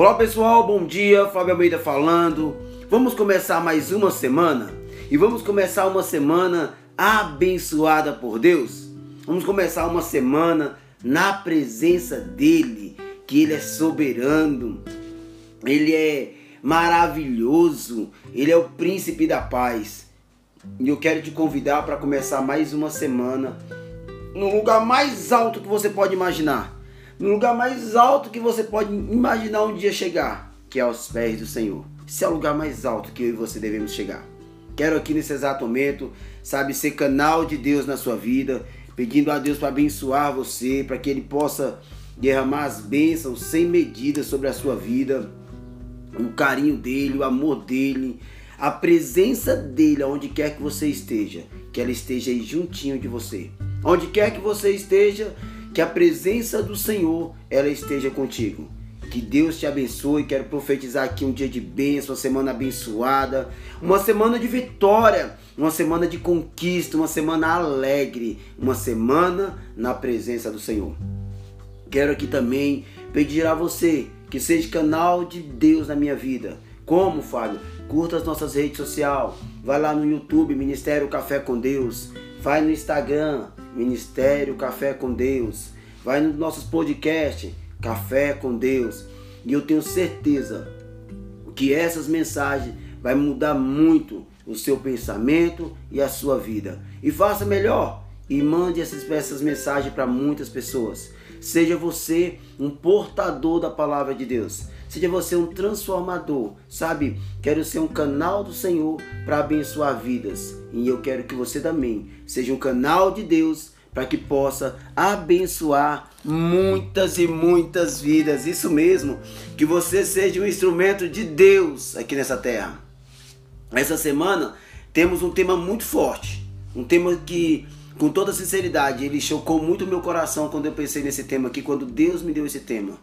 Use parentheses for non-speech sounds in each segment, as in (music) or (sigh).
Olá pessoal, bom dia, Fábio Almeida falando. Vamos começar mais uma semana e vamos começar uma semana abençoada por Deus. Vamos começar uma semana na presença dele, que ele é soberano, ele é maravilhoso, ele é o príncipe da paz. E eu quero te convidar para começar mais uma semana no lugar mais alto que você pode imaginar. No lugar mais alto que você pode imaginar um dia chegar, que é aos pés do Senhor. Esse é o lugar mais alto que eu e você devemos chegar. Quero aqui nesse exato momento, sabe, ser canal de Deus na sua vida, pedindo a Deus para abençoar você, para que Ele possa derramar as bênçãos sem medida sobre a sua vida, o carinho dele, o amor dele, a presença dele aonde quer que você esteja, que ela esteja aí juntinho de você. Onde quer que você esteja, que a presença do Senhor ela esteja contigo. Que Deus te abençoe. Quero profetizar aqui um dia de bênção, uma semana abençoada, uma semana de vitória, uma semana de conquista, uma semana alegre, uma semana na presença do Senhor. Quero aqui também pedir a você que seja canal de Deus na minha vida. Como, Fábio? Curta as nossas redes sociais. Vai lá no YouTube, Ministério Café com Deus. Vai no Instagram, Ministério Café com Deus. Vai nos nossos podcasts, Café com Deus. E eu tenho certeza que essas mensagens vai mudar muito o seu pensamento e a sua vida. E faça melhor e mande essas, essas mensagens para muitas pessoas. Seja você um portador da palavra de Deus. Seja você um transformador, sabe? Quero ser um canal do Senhor para abençoar vidas. E eu quero que você também seja um canal de Deus para que possa abençoar muitas e muitas vidas. Isso mesmo, que você seja um instrumento de Deus aqui nessa terra. Essa semana temos um tema muito forte, um tema que com toda sinceridade, ele chocou muito meu coração quando eu pensei nesse tema aqui, quando Deus me deu esse tema.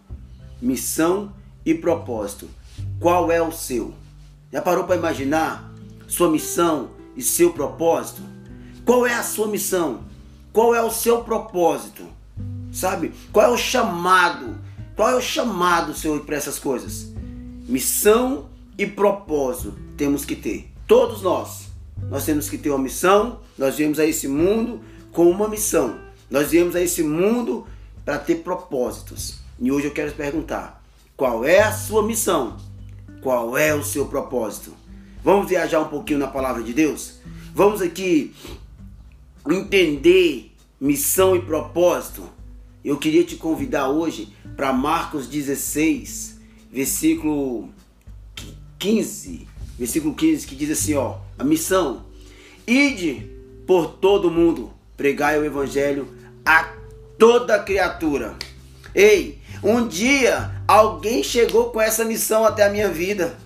Missão e propósito. Qual é o seu? Já parou para imaginar sua missão e seu propósito? Qual é a sua missão? Qual é o seu propósito? Sabe? Qual é o chamado? Qual é o chamado, Senhor, para essas coisas? Missão e propósito temos que ter. Todos nós. Nós temos que ter uma missão. Nós viemos a esse mundo com uma missão. Nós viemos a esse mundo para ter propósitos. E hoje eu quero te perguntar: qual é a sua missão? Qual é o seu propósito? Vamos viajar um pouquinho na palavra de Deus? Vamos aqui entender missão e propósito. Eu queria te convidar hoje para Marcos 16, versículo 15 versículo 15, que diz assim, ó, a missão: ide por todo mundo, pregai o evangelho a toda criatura. Ei, um dia alguém chegou com essa missão até a minha vida.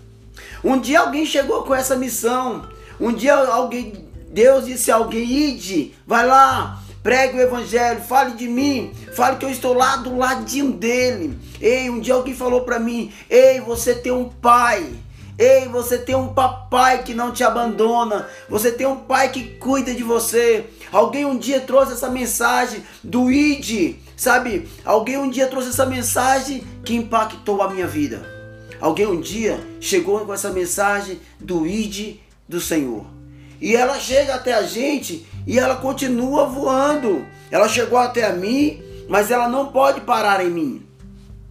Um dia alguém chegou com essa missão. Um dia alguém, Deus disse a alguém: ide, vai lá, pregue o evangelho, fale de mim, fale que eu estou lá do ladinho dele. Ei, um dia alguém falou para mim: ei, você tem um pai. Ei, você tem um papai que não te abandona. Você tem um pai que cuida de você. Alguém um dia trouxe essa mensagem do ID, sabe? Alguém um dia trouxe essa mensagem que impactou a minha vida. Alguém um dia chegou com essa mensagem do ID do Senhor. E ela chega até a gente e ela continua voando. Ela chegou até a mim, mas ela não pode parar em mim.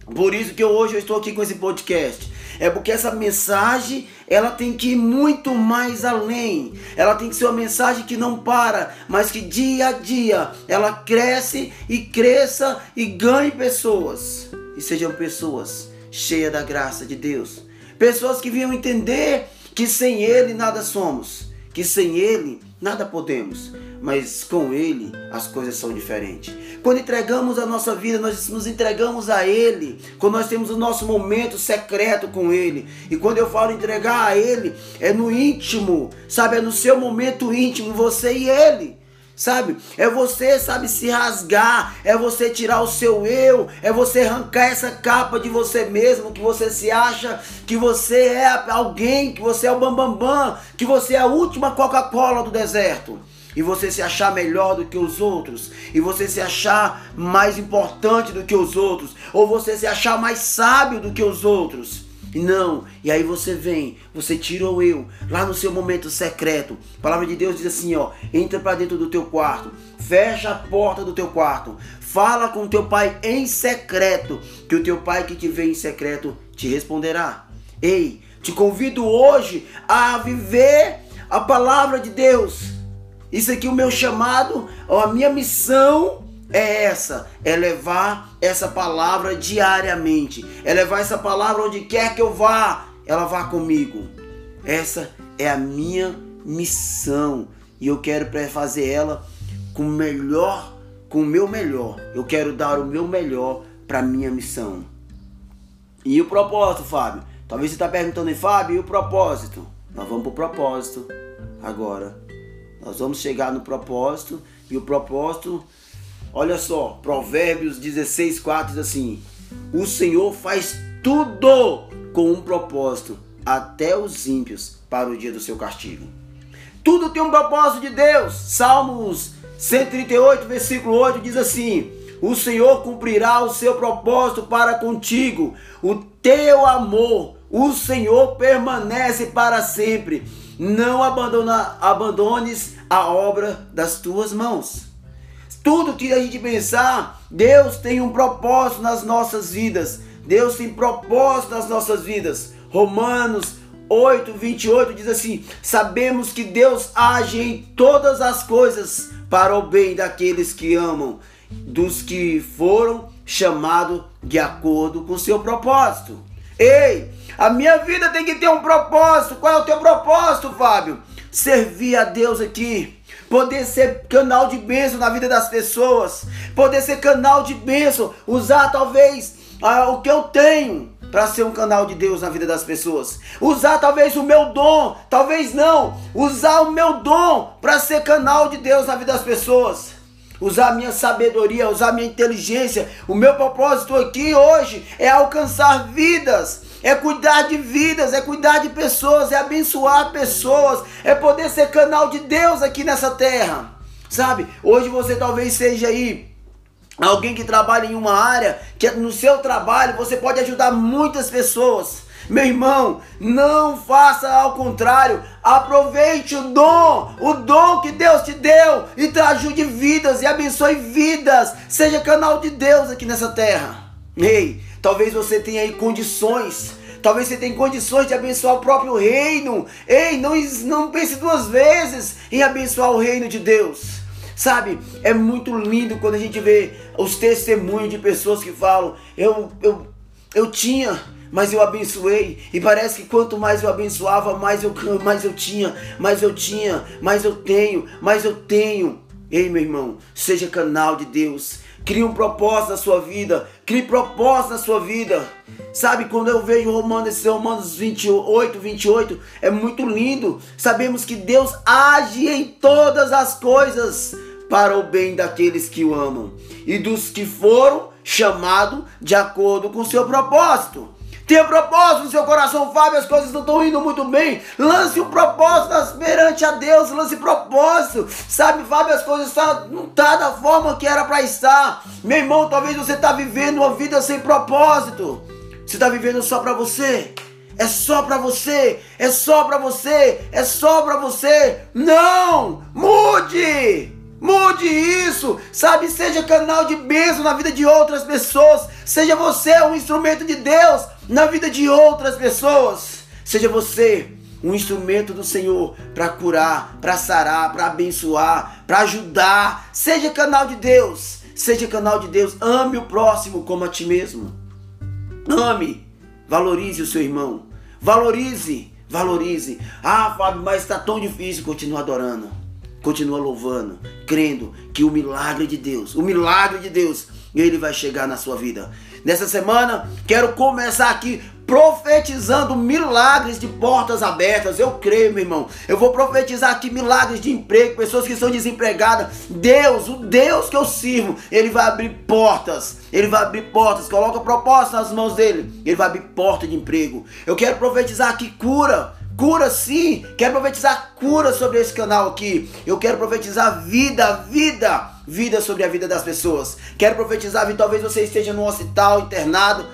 Por isso que hoje eu estou aqui com esse podcast é porque essa mensagem ela tem que ir muito mais além. Ela tem que ser uma mensagem que não para, mas que dia a dia ela cresce e cresça e ganhe pessoas. E sejam pessoas cheias da graça de Deus. Pessoas que venham entender que sem Ele nada somos, que sem Ele nada podemos mas com Ele as coisas são diferentes. Quando entregamos a nossa vida, nós nos entregamos a Ele. Quando nós temos o nosso momento secreto com Ele. E quando eu falo entregar a Ele, é no íntimo, sabe? É no seu momento íntimo, você e Ele sabe? É você, sabe, se rasgar, é você tirar o seu eu, é você arrancar essa capa de você mesmo, que você se acha que você é alguém, que você é o bambambam, bam, bam, que você é a última Coca-Cola do deserto. e você se achar melhor do que os outros, e você se achar mais importante do que os outros, ou você se achar mais sábio do que os outros. Não, e aí você vem, você tira o eu lá no seu momento secreto. A palavra de Deus diz assim, ó: entra para dentro do teu quarto, fecha a porta do teu quarto, fala com teu pai em secreto, que o teu pai que te vê em secreto te responderá. Ei, te convido hoje a viver a palavra de Deus isso aqui, o meu chamado, a minha missão é essa: é levar essa palavra diariamente, é levar essa palavra onde quer que eu vá, ela vá comigo. Essa é a minha missão e eu quero fazer ela com o melhor, com o meu melhor. Eu quero dar o meu melhor para minha missão. E o propósito, Fábio? Talvez você está perguntando aí, Fábio, e o propósito? Nós vamos para o propósito agora. Nós vamos chegar no propósito e o propósito, olha só, Provérbios 16, 4 diz assim: O Senhor faz tudo com um propósito, até os ímpios para o dia do seu castigo. Tudo tem um propósito de Deus. Salmos 138, versículo 8 diz assim: O Senhor cumprirá o seu propósito para contigo, o teu amor, o Senhor permanece para sempre não abandona, abandones a obra das tuas mãos. Tudo tira a gente pensar, Deus tem um propósito nas nossas vidas. Deus tem propósito nas nossas vidas. Romanos 8, 28 diz assim: Sabemos que Deus age em todas as coisas para o bem daqueles que amam, dos que foram chamados de acordo com seu propósito. Ei, a minha vida tem que ter um propósito. Qual é o teu propósito, Fábio? Servir a Deus aqui. Poder ser canal de bênção na vida das pessoas. Poder ser canal de bênção. Usar talvez ah, o que eu tenho para ser um canal de Deus na vida das pessoas. Usar talvez o meu dom, talvez não. Usar o meu dom para ser canal de Deus na vida das pessoas usar minha sabedoria, usar minha inteligência. O meu propósito aqui hoje é alcançar vidas, é cuidar de vidas, é cuidar de pessoas, é abençoar pessoas, é poder ser canal de Deus aqui nessa terra. Sabe? Hoje você talvez seja aí alguém que trabalha em uma área que no seu trabalho você pode ajudar muitas pessoas. Meu irmão, não faça ao contrário. Aproveite o dom, o dom que Deus te deu e ajude vidas e abençoe vidas. Seja canal de Deus aqui nessa terra. Ei, talvez você tenha aí condições. Talvez você tenha condições de abençoar o próprio reino. Ei, não, não pense duas vezes em abençoar o reino de Deus. Sabe, é muito lindo quando a gente vê os testemunhos de pessoas que falam: Eu, eu, eu tinha mas eu abençoei. E parece que quanto mais eu abençoava, mais eu, (laughs) mais eu tinha, mais eu tinha, mais eu tenho, mais eu tenho. Ei, meu irmão, seja canal de Deus. Crie um propósito na sua vida. Crie propósito na sua vida. Sabe, quando eu vejo Romanos, Romanos 28, 28, é muito lindo. Sabemos que Deus age em todas as coisas para o bem daqueles que o amam e dos que foram chamados de acordo com o seu propósito. Tenha propósito no seu coração, Fábio, as coisas não estão indo muito bem. Lance um propósito perante a Deus, lance propósito. Sabe, Fábio, as coisas tá, não tá da forma que era para estar. Meu irmão, talvez você está vivendo uma vida sem propósito. Você está vivendo só para você. É só para você, é só para você, é só para você. Não! Mude! Mude isso, sabe? Seja canal de bênção na vida de outras pessoas. Seja você um instrumento de Deus na vida de outras pessoas. Seja você um instrumento do Senhor para curar, para sarar, para abençoar, para ajudar. Seja canal de Deus. Seja canal de Deus. Ame o próximo como a ti mesmo. Ame. Valorize o seu irmão. Valorize. Valorize. Ah, Fábio, mas está tão difícil. Continua adorando. Continua louvando. Crendo que o milagre de Deus, o milagre de Deus, ele vai chegar na sua vida. Nessa semana, quero começar aqui profetizando milagres de portas abertas. Eu creio, meu irmão. Eu vou profetizar aqui milagres de emprego, pessoas que estão desempregadas. Deus, o Deus que eu sirvo, ele vai abrir portas. Ele vai abrir portas. Coloca propósito nas mãos dele. Ele vai abrir porta de emprego. Eu quero profetizar aqui cura Cura sim, quero profetizar cura sobre esse canal aqui. Eu quero profetizar vida, vida, vida sobre a vida das pessoas. Quero profetizar, talvez você esteja no hospital, internado,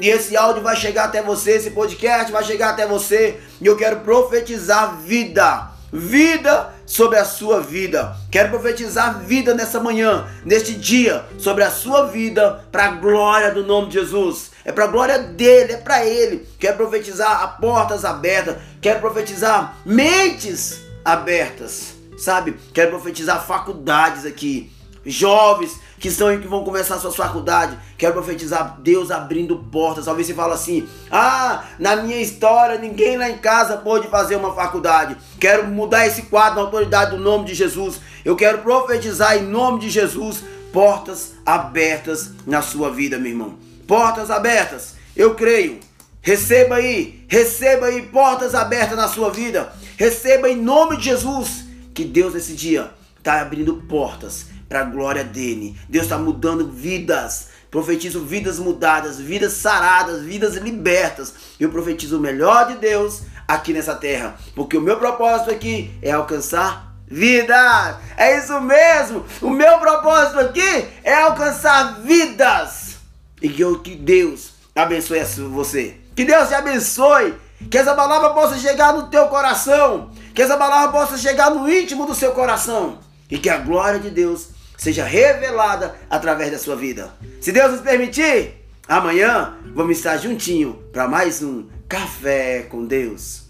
e esse áudio vai chegar até você, esse podcast vai chegar até você, e eu quero profetizar vida vida sobre a sua vida. Quero profetizar vida nessa manhã, neste dia, sobre a sua vida, para a glória do nome de Jesus. É para a glória dele, é para ele. Quero profetizar a portas abertas, quero profetizar mentes abertas, sabe? Quero profetizar faculdades aqui, jovens que estão que vão começar a sua faculdade. Quero profetizar Deus abrindo portas. Talvez você fale assim: "Ah, na minha história ninguém lá em casa pôde fazer uma faculdade. Quero mudar esse quadro na autoridade do nome de Jesus. Eu quero profetizar em nome de Jesus portas abertas na sua vida, meu irmão. Portas abertas. Eu creio. Receba aí, receba aí portas abertas na sua vida. Receba em nome de Jesus que Deus esse dia está abrindo portas para a glória dele. Deus está mudando vidas. Profetizo vidas mudadas, vidas saradas, vidas libertas. Eu profetizo o melhor de Deus aqui nessa terra, porque o meu propósito aqui é alcançar vidas. É isso mesmo. O meu propósito aqui é alcançar vidas. E que, eu, que Deus abençoe você. Que Deus te abençoe. Que essa palavra possa chegar no teu coração. Que essa palavra possa chegar no íntimo do seu coração. E que a glória de Deus seja revelada através da sua vida. Se Deus nos permitir, amanhã vamos estar juntinho para mais um Café com Deus.